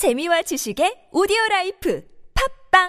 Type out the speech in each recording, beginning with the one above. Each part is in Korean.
재미와 지식의 오디오 라이프 팟빵!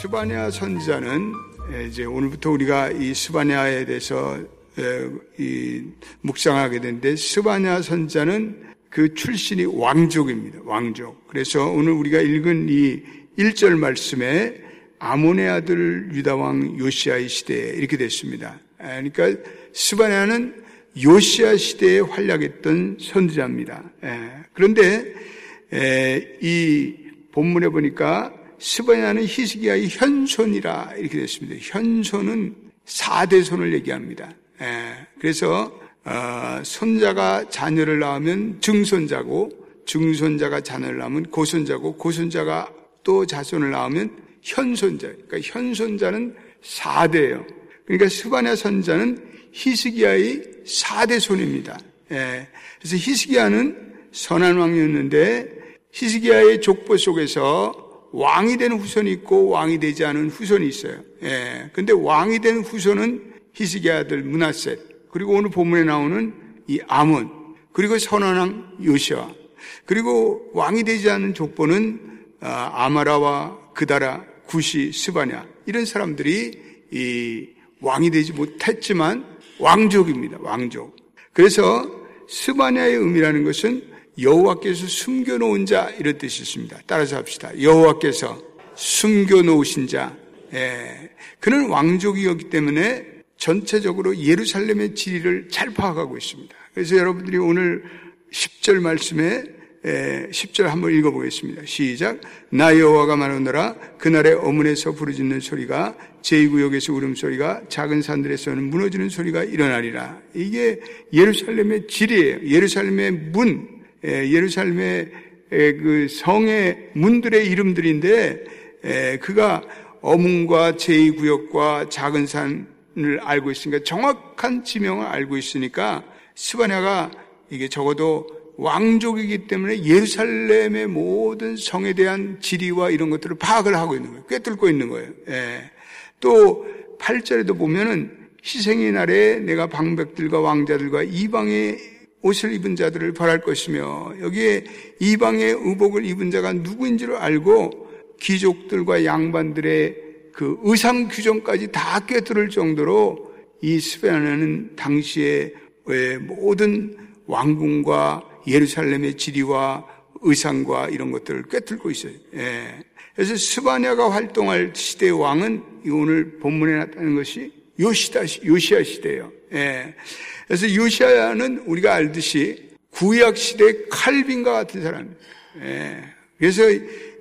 스바냐 선지자는 이제 오늘부터 우리가 이 스바냐에 대해서 이 묵상하게 되는데 스바냐 선지자는 그 출신이 왕족입니다. 왕족. 그래서 오늘 우리가 읽은 이 1절 말씀에 아몬의 아들 유다왕 요시아의 시대에 이렇게 됐습니다. 그러니까 스바냐는 요시아 시대에 활약했던 선지자입니다. 그런데 이 본문에 보니까 스바냐는 히스기야의 현손이라 이렇게 됐습니다. 현손은 4대 손을 얘기합니다. 그래서 어, 손자가 자녀를 낳으면 증손자고 증손자가 자녀를 낳으면 고손자고 고손자가 또 자손을 낳으면 현손자. 그러니까 현손자는 4대예요. 그러니까 스바냐 선자는 히스기야의 4대 손입니다. 예. 그래서 히스기야는 선한 왕이었는데 히스기야의 족보 속에서 왕이 된 후손이 있고 왕이 되지 않은 후손이 있어요. 예. 근데 왕이 된 후손은 히스기야 아들 문하셋, 그리고 오늘 본문에 나오는 이 아몬, 그리고 선언왕 요시아, 그리고 왕이 되지 않은 족보는 아, 아마라와 그다라, 구시, 스바냐 이런 사람들이 이 왕이 되지 못했지만 왕족입니다. 왕족. 그래서 스바냐의 의미라는 것은 여호와께서 숨겨놓은 자 이런 뜻이 있습니다. 따라서 합시다. 여호와께서 숨겨놓으신 자. 예. 그는 왕족이었기 때문에 전체적으로 예루살렘의 지리를 잘 파악하고 있습니다. 그래서 여러분들이 오늘 10절 말씀에 10절 한번 읽어보겠습니다. 시작. 나 여호와가 말하노라 그날의 어문에서 부르짖는 소리가 제2구역에서 울음소리가 작은 산들에서는 무너지는 소리가 일어나리라. 이게 예루살렘의 지리예요. 예루살렘의 문, 예루살렘의 그 성의 문들의 이름들인데 그가 어문과 제2구역과 작은 산 을 알고 있으니까 정확한 지명을 알고 있으니까 스바냐가 이게 적어도 왕족이기 때문에 예루살렘의 모든 성에 대한 지리와 이런 것들을 파악을 하고 있는 거예요. 꿰뚫고 있는 거예요. 예. 또 8절에도 보면은 희생의 날에 내가 방백들과 왕자들과 이방의 옷을 입은 자들을 벌할 것이며 여기에 이방의 의복을 입은 자가 누구인지를 알고 귀족들과 양반들의 그 의상 규정까지 다 꿰뚫을 정도로 이 스베나는 당시에 모든 왕궁과 예루살렘의 지리와 의상과 이런 것들을 꿰뚫고 있어요. 예. 그래서 스바냐가 활동할 시대의 왕은 오늘 본문에 나타나는 것이 요시다, 요시아 시대예요. 예. 그래서 요시아는 우리가 알듯이 구약 시대 칼빈과 같은 사람입니다. 예. 그래서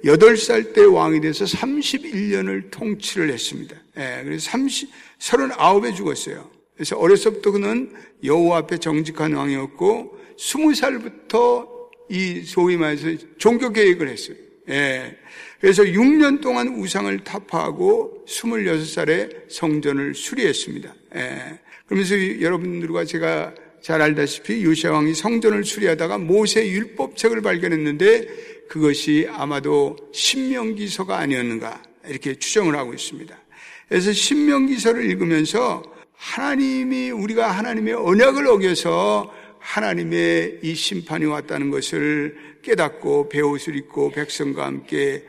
8살 때 왕이 돼서 31년을 통치를 했습니다. 예, 그래서 30, 39에 죽었어요. 그래서 어렸을 때 그는 여호와 앞에 정직한 왕이었고 20살부터 이 소위 말해서 종교 계획을 했어요. 예. 그래서 6년 동안 우상을 타파하고 26살에 성전을 수리했습니다. 예. 그러면서 여러분들과 제가 잘 알다시피 요시아 왕이 성전을 수리하다가 모세 율법책을 발견했는데 그것이 아마도 신명기서가 아니었는가 이렇게 추정을 하고 있습니다. 그래서 신명기서를 읽으면서 하나님이 우리가 하나님의 언약을 어겨서 하나님의 이 심판이 왔다는 것을 깨닫고 배옷을 입고 백성과 함께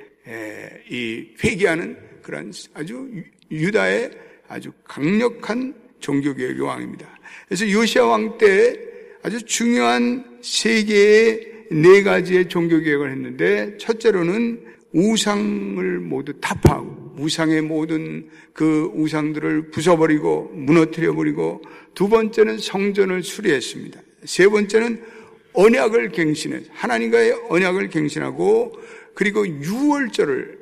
이 회개하는 그런 아주 유다의 아주 강력한 종교개혁의 왕입니다. 그래서 요시아 왕 때 아주 중요한 세 개의 네 가지의 종교 개혁을 했는데 첫째로는 우상을 모두 타파하고 우상의 모든 그 우상들을 부숴버리고 무너뜨려버리고 두 번째는 성전을 수리했습니다. 세 번째는 언약을 갱신해 하나님과의 언약을 갱신하고 그리고 유월절을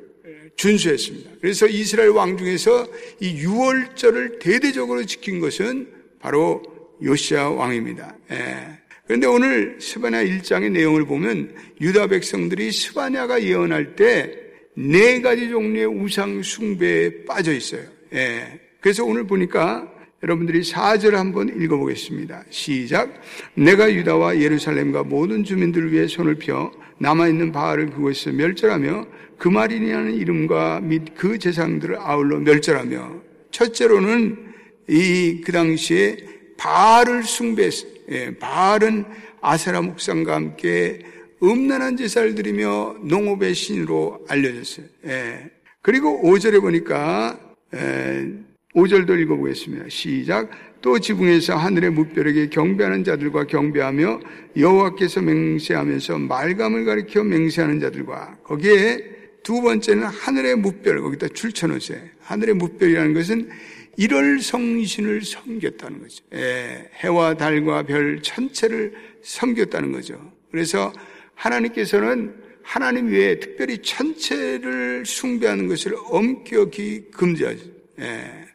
준수했습니다. 그래서 이스라엘 왕 중에서 이 유월절을 대대적으로 지킨 것은 바로 요시아 왕입니다. 예. 그런데 오늘 스바냐 1장의 내용을 보면 유다 백성들이 스바냐가 예언할 때 네 가지 종류의 우상 숭배에 빠져 있어요. 예. 그래서 오늘 보니까 여러분들이 4절 한번 읽어보겠습니다. 시작. 내가 유다와 예루살렘과 모든 주민들을 위해 손을 펴 남아있는 바알을 그곳에서 멸절하며 그말이라는 이름과 및 그 재상들을 아울러 멸절하며 첫째로는 이 그 당시에 바알을 숭배했어요. 예, 바알은 아세라 묵상과 함께 음란한 제사를 드리며 농업의 신으로 알려졌어요. 예. 그리고 5절에 보니까 예, 5절도 읽어보겠습니다. 시작. 또 지붕에서 하늘의 무별에게 경배하는 자들과 경배하며 여호와께서 맹세하면서 말감을 가리켜 맹세하는 자들과 거기에 두 번째는 하늘의 무별 거기다 줄쳐놓으세요. 하늘의 무별이라는 것은 일월 성신을 섬겼다는 거죠. 예, 해와 달과 별 전체를 섬겼다는 거죠. 그래서 하나님께서는 하나님 외에 특별히 천체를 숭배하는 것을 엄격히 금지하죠. 예.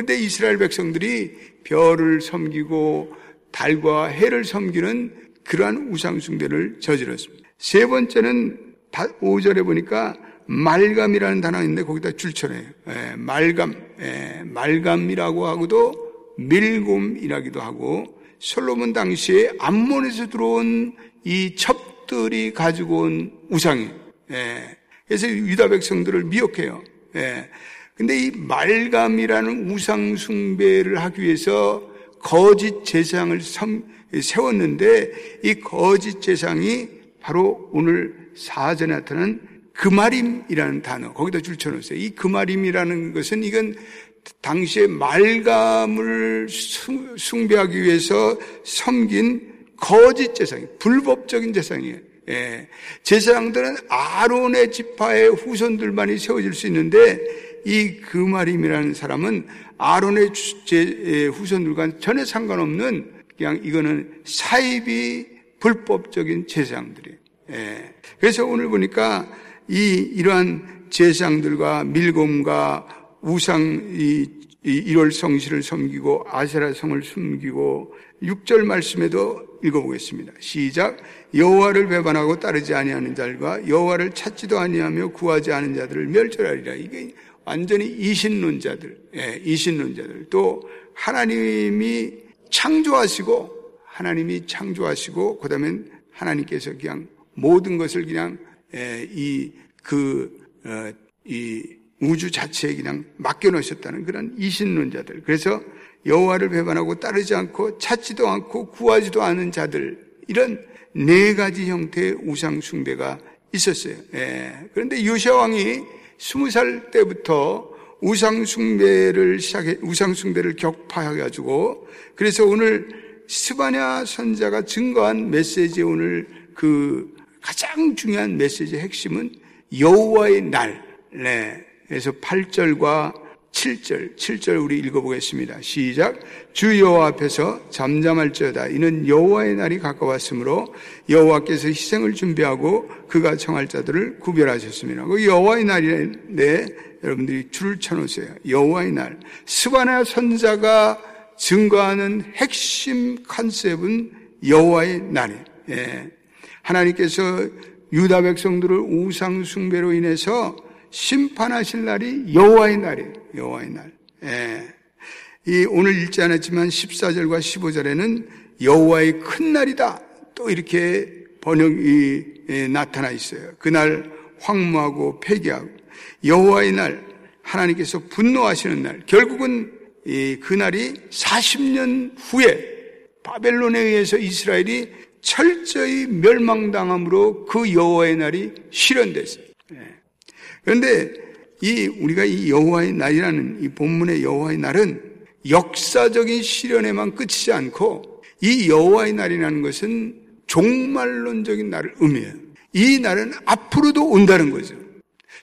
근데 이스라엘 백성들이 별을 섬기고 달과 해를 섬기는 그러한 우상숭배를 저질렀습니다. 세 번째는 5절에 보니까 말감이라는 단어가 있는데 거기다 줄쳐내요. 예, 말감, 예, 말감이라고 하고도 밀곰이라기도 하고 솔로몬 당시에 암몬에서 들어온 이 첩들이 가지고 온 우상이에요. 예, 그래서 유다 백성들을 미혹해요. 예, 근데 이 말감이라는 우상 숭배를 하기 위해서 거짓 재상을 세웠는데 이 거짓 재상이 바로 오늘 사전에 나타난 그말임이라는 단어 거기다 줄쳐놓으세요. 이 그말임이라는 것은 이건 당시에 말감을 숭배하기 위해서 섬긴 거짓 재상이 불법적인 재상이에요. 예. 제사장들은 아론의 지파의 후손들만이 세워질 수 있는데 이 그말임이라는 사람은 아론의 후손들과 전혀 상관없는 그냥 이거는 사입이 불법적인 제사장들이에요. 예. 그래서 오늘 보니까 이 이러한 제사장들과 밀곰과 우상 이, 이 1월 성실을 섬기고 아세라 성을 숨기고 6절 말씀에도 읽어보겠습니다. 시작. 여호와를 배반하고 따르지 아니하는 자들과 여호와를 찾지도 아니하며 구하지 않은 자들을 멸절하리라. 이게 완전히 이신론자들, 예, 이신론자들. 또 하나님이 창조하시고 하나님이 창조하시고 그다음에 하나님께서 그냥 모든 것을 그냥 예, 이그 어, 이 우주 자체에 그냥 맡겨 놓으셨다는 그런 이신론자들. 그래서 여호와를 배반하고 따르지 않고 찾지도 않고 구하지도 않은 자들 이런 네 가지 형태의 우상 숭배가 있었어요. 예. 그런데 요시아 왕이 스무 살 때부터 우상 숭배를 시작해, 우상 숭배를 격파해 가지고, 그래서 오늘 스바냐 선자가 증거한 메시지 오늘 그 가장 중요한 메시지의 핵심은 여호와의 날. 네. 그래서 8절과 7절, 7절 우리 읽어보겠습니다. 시작. 주 여호와 앞에서 잠잠할지어다. 이는 여호와의 날이 가까웠으므로 여호와께서 희생을 준비하고 그가 청할 자들을 구별하셨습니다. 그 여호와의 날인데 여러분들이 줄을 쳐놓으세요. 여호와의 날. 스바나 선자가 증거하는 핵심 컨셉은 여호와의 날이에요. 예. 하나님께서 유다 백성들을 우상 숭배로 인해서 심판하실 날이 여호와의 날이에요. 여호와의 날. 예. 이 오늘 읽지 않았지만 14절과 15절에는 여호와의 큰 날이다. 또 이렇게 번역이 예, 나타나 있어요. 그날 황무하고 폐기하고 여호와의 날 하나님께서 분노하시는 날 결국은 그 날이 40년 후에 바벨론에 의해서 이스라엘이 철저히 멸망당함으로 그 여호와의 날이 실현됐어요. 그런데 이 우리가 이 여호와의 날이라는 이 본문의 여호와의 날은 역사적인 시련에만 끝이지 않고 이 여호와의 날이라는 것은 종말론적인 날을 의미해요. 이 날은 앞으로도 온다는 거죠.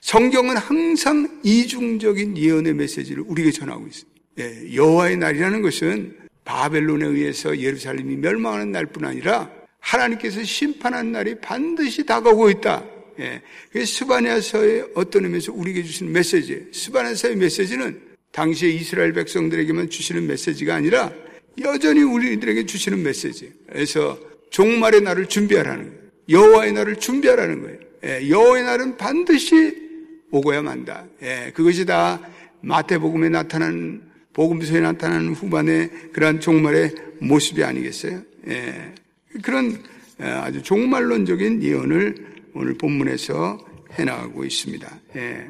성경은 항상 이중적인 예언의 메시지를 우리에게 전하고 있어요. 예, 여호와의 날이라는 것은 바벨론에 의해서 예루살렘이 멸망하는 날뿐 아니라 하나님께서 심판한 날이 반드시 다가오고 있다. 예. 스바냐서의 어떤 의미에서 우리에게 주시는 메시지, 스바냐서의 메시지는 당시의 이스라엘 백성들에게만 주시는 메시지가 아니라 여전히 우리들에게 주시는 메시지. 그래서 종말의 날을 준비하라는 거예요. 여호와의 날을 준비하라는 거예요. 예. 여호와의 날은 반드시 오고야 만다. 예. 그것이 다 마태복음에 나타난 복음서에 나타나는 후반의 그러한 종말의 모습이 아니겠어요? 예. 그런 아주 종말론적인 예언을 오늘 본문에서 해나가고 있습니다. 예.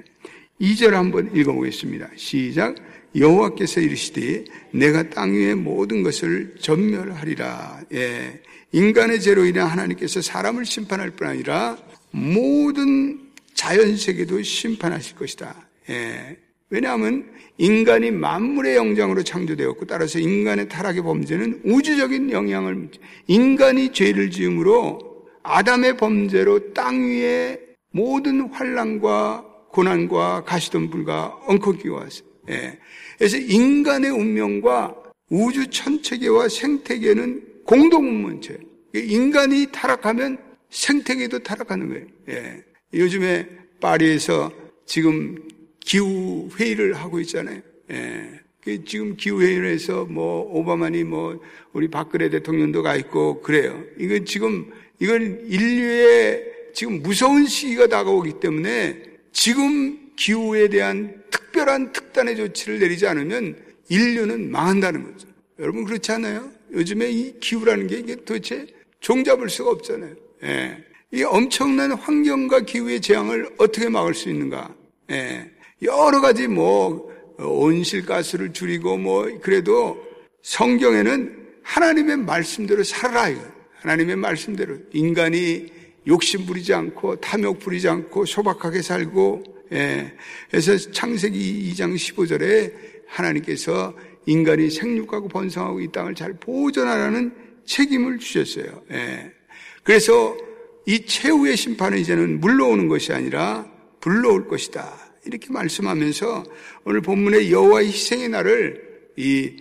2절 한번 읽어보겠습니다. 시작. 여호와께서 이르시되 내가 땅 위의 모든 것을 전멸하리라. 예. 인간의 죄로 인해 하나님께서 사람을 심판할 뿐 아니라 모든 자연 세계도 심판하실 것이다. 예. 왜냐하면 인간이 만물의 영장으로 창조되었고 따라서 인간의 타락의 범죄는 우주적인 영향을 인간이 죄를 지음으로 아담의 범죄로 땅 위에 모든 환란과 고난과 가시덤불과 왔어요. 예. 그래서 인간의 운명과 우주 천체계와 생태계는 공동 운문체. 인간이 타락하면 생태계도 타락하는 거예요. 예. 요즘에 파리에서 지금 기후 회의를 하고 있잖아요. 예. 그 지금 기후 회의를 해서 뭐 오바마니 뭐 우리 박근혜 대통령도 가 있고 그래요. 이건 지금 이건 인류의 지금 무서운 시기가 다가오기 때문에 지금 기후에 대한 특별한 특단의 조치를 내리지 않으면 인류는 망한다는 거죠. 여러분 그렇지 않아요? 요즘에 이 기후라는 게 이게 도대체 종잡을 수가 없잖아요. 예. 이 엄청난 환경과 기후의 재앙을 어떻게 막을 수 있는가? 예. 여러 가지 뭐 온실가스를 줄이고 뭐 그래도 성경에는 하나님의 말씀대로 살아라 이거. 하나님의 말씀대로 인간이 욕심 부리지 않고 탐욕 부리지 않고 소박하게 살고 예. 그래서 창세기 2장 15절에 하나님께서 인간이 생육하고 번성하고 이 땅을 잘 보존하라는 책임을 주셨어요. 예. 그래서 이 최후의 심판은 이제는 물러오는 것이 아니라 불러올 것이다. 이렇게 말씀하면서 오늘 본문의 여호와의 희생의 날을 이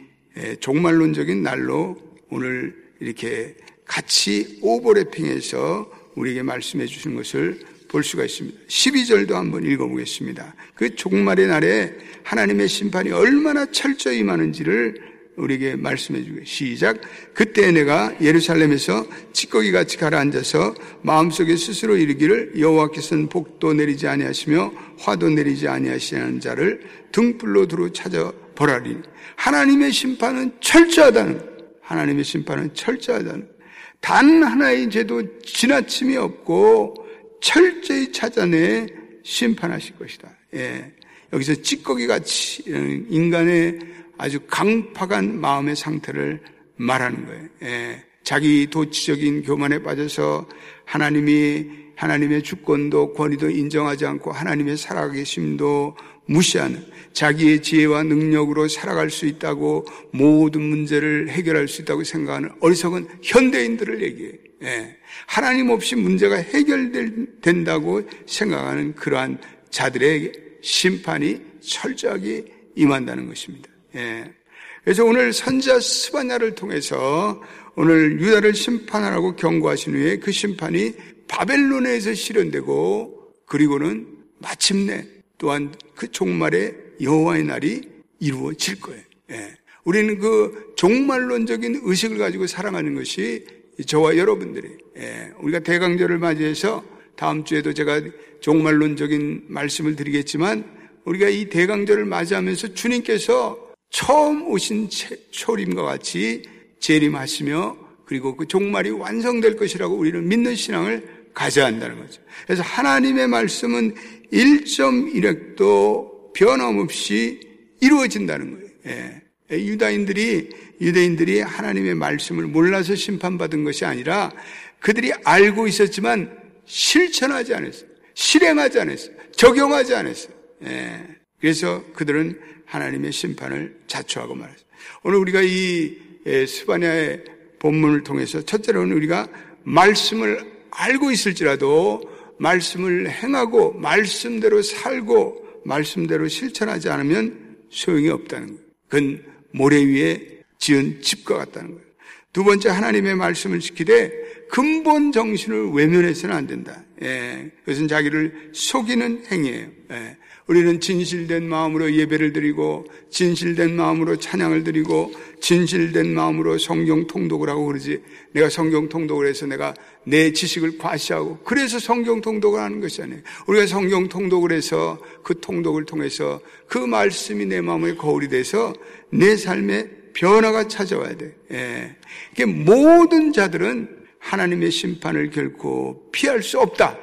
종말론적인 날로 오늘 이렇게 같이 오버래핑해서 우리에게 말씀해 주신 것을 볼 수가 있습니다. 12절도 한번 읽어보겠습니다. 그 종말의 날에 하나님의 심판이 얼마나 철저히 임하는지를 우리에게 말씀해 주게 시작 그때 내가 예루살렘에서 찌꺼기 같이 가라앉아서 마음속에 스스로 이르기를 여호와께서는 복도 내리지 아니하시며 화도 내리지 아니하시는 자를 등불로 두루 찾아 보라리 하나님의 심판은 철저하다는 하나님의 심판은 철저하다는 단 하나의 죄도 지나침이 없고 철저히 찾아내 심판하실 것이다. 예. 여기서 찌꺼기 같이 인간의 아주 강팍한 마음의 상태를 말하는 거예요. 예. 자기 도치적인 교만에 빠져서 하나님이 하나님의 주권도 권위도 인정하지 않고 하나님의 살아계심도 무시하는 자기의 지혜와 능력으로 살아갈 수 있다고 모든 문제를 해결할 수 있다고 생각하는 어리석은 현대인들을 얘기해요. 예. 하나님 없이 문제가 해결된다고 생각하는 그러한 자들의 심판이 철저하게 임한다는 것입니다. 예. 그래서 오늘 선자 스바냐를 통해서 오늘 유다를 심판하라고 경고하신 후에 그 심판이 바벨론에서 실현되고 그리고는 마침내 또한 그 종말의 여호와의 날이 이루어질 거예요. 예. 우리는 그 종말론적인 의식을 가지고 살아가는 것이 저와 여러분들이 예. 우리가 대강절을 맞이해서 다음 주에도 제가 종말론적인 말씀을 드리겠지만 우리가 이 대강절을 맞이하면서 주님께서 처음 오신 초림과 같이 재림하시며 그리고 그 종말이 완성될 것이라고 우리는 믿는 신앙을 가져야 한다는 거죠. 그래서 하나님의 말씀은 1.1획도 변함없이 이루어진다는 거예요. 예. 유다인들이 유대인들이 하나님의 말씀을 몰라서 심판받은 것이 아니라 그들이 알고 있었지만 실천하지 않았어요. 실행하지 않았어요. 적용하지 않았어요. 예. 그래서 그들은 하나님의 심판을 자초하고 말했어요. 오늘 우리가 이 스바냐의 본문을 통해서 첫째로는 우리가 말씀을 알고 있을지라도 말씀을 행하고 말씀대로 살고 말씀대로 실천하지 않으면 소용이 없다는 거예요. 그건 모래 위에 지은 집과 같다는 거예요. 두 번째 하나님의 말씀을 지키되 근본 정신을 외면해서는 안 된다. 예, 그것은 자기를 속이는 행위예요. 예, 우리는 진실된 마음으로 예배를 드리고 진실된 마음으로 찬양을 드리고 진실된 마음으로 성경 통독을 하고 그러지 내가 성경 통독을 해서 내가 내 지식을 과시하고 그래서 성경 통독을 하는 것이 아니에요. 우리가 성경 통독을 해서 그 통독을 통해서 그 말씀이 내 마음에 거울이 돼서 내 삶에 변화가 찾아와야 돼. 예. 이게 모든 자들은 하나님의 심판을 결코 피할 수 없다.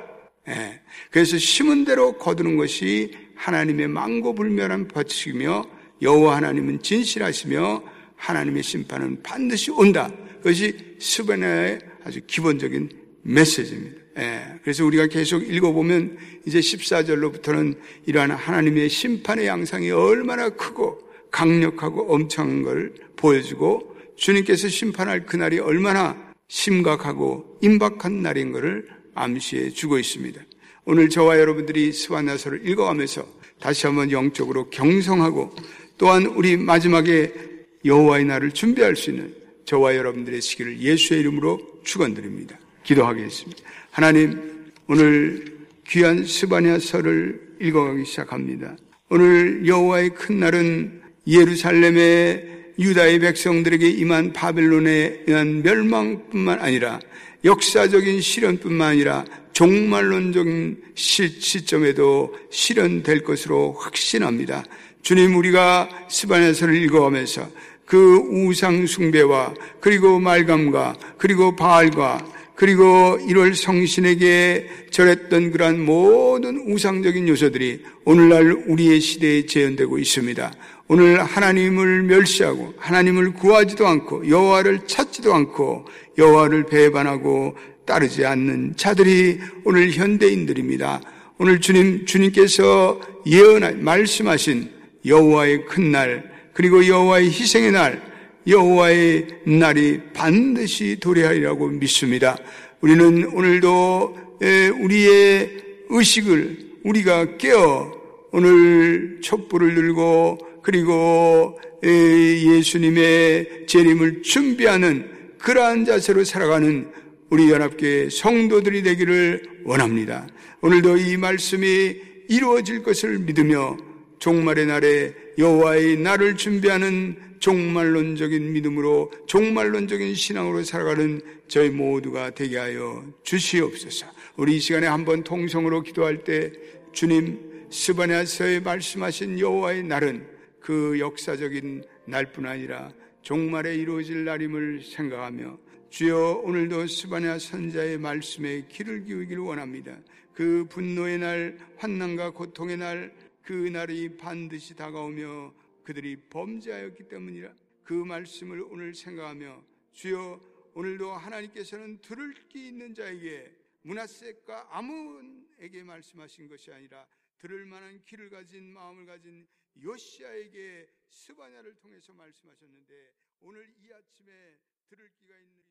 예. 그래서 심은 대로 거두는 것이 하나님의 망고불멸한 법칙이며 여호와 하나님은 진실하시며 하나님의 심판은 반드시 온다. 그것이 스베나의 아주 기본적인 메시지입니다. 예, 그래서 우리가 계속 읽어보면 이제 14절로부터는 이러한 하나님의 심판의 양상이 얼마나 크고 강력하고 엄청난 걸 보여주고 주님께서 심판할 그날이 얼마나 심각하고 임박한 날인 것을 암시해 주고 있습니다. 오늘 저와 여러분들이 스와나서를 읽어가면서 다시 한번 영적으로 경성하고 또한 우리 마지막에 여호와의 날을 준비할 수 있는 저와 여러분들의 시기를 예수의 이름으로 축원드립니다. 기도하겠습니다. 하나님 오늘 귀한 스바냐서를 읽어가기 시작합니다. 오늘 여호와의 큰 날은 예루살렘의 유다의 백성들에게 임한 바벨론에 의한 멸망뿐만 아니라 역사적인 실현뿐만 아니라 종말론적인 시점에도 실현될 것으로 확신합니다. 주님 우리가 스바냐서를 읽어가면서 그 우상 숭배와 그리고 말감과 그리고 바알과 그리고 1월 성신에게 절했던 그러한 모든 우상적인 요소들이 오늘날 우리의 시대에 재현되고 있습니다. 오늘 하나님을 멸시하고 하나님을 구하지도 않고 여호와를 찾지도 않고 여호와를 배반하고 따르지 않는 자들이 오늘 현대인들입니다. 오늘 주님 주님께서 예언 말씀하신 여호와의 큰 날 그리고 여호와의 희생의 날 여호와의 날이 반드시 도래하리라고 믿습니다. 우리는 오늘도 우리의 의식을 우리가 깨어 오늘 촛불을 들고 그리고 예수님의 재림을 준비하는 그러한 자세로 살아가는 우리 연합교회 성도들이 되기를 원합니다. 오늘도 이 말씀이 이루어질 것을 믿으며 종말의 날에 여호와의 날을 준비하는 종말론적인 믿음으로 종말론적인 신앙으로 살아가는 저희 모두가 되게 하여 주시옵소서. 우리 이 시간에 한번 통성으로 기도할 때 주님 스바냐서에 말씀하신 여호와의 날은 그 역사적인 날뿐 아니라 종말에 이루어질 날임을 생각하며 주여 오늘도 스바냐 선자의 말씀에 귀를 기울기를 원합니다. 그 분노의 날, 환난과 고통의 날, 그 날이 반드시 다가오며 그들이 범죄하였기 때문이라 그 말씀을 오늘 생각하며 주여 오늘도 하나님께서는 들을 기 있는 자에게 문하셋과 아문에게 말씀하신 것이 아니라 들을 만한 귀를 가진 마음을 가진 요시아에게 스바냐를 통해서 말씀하셨는데 오늘 이 아침에 들을 기가 있는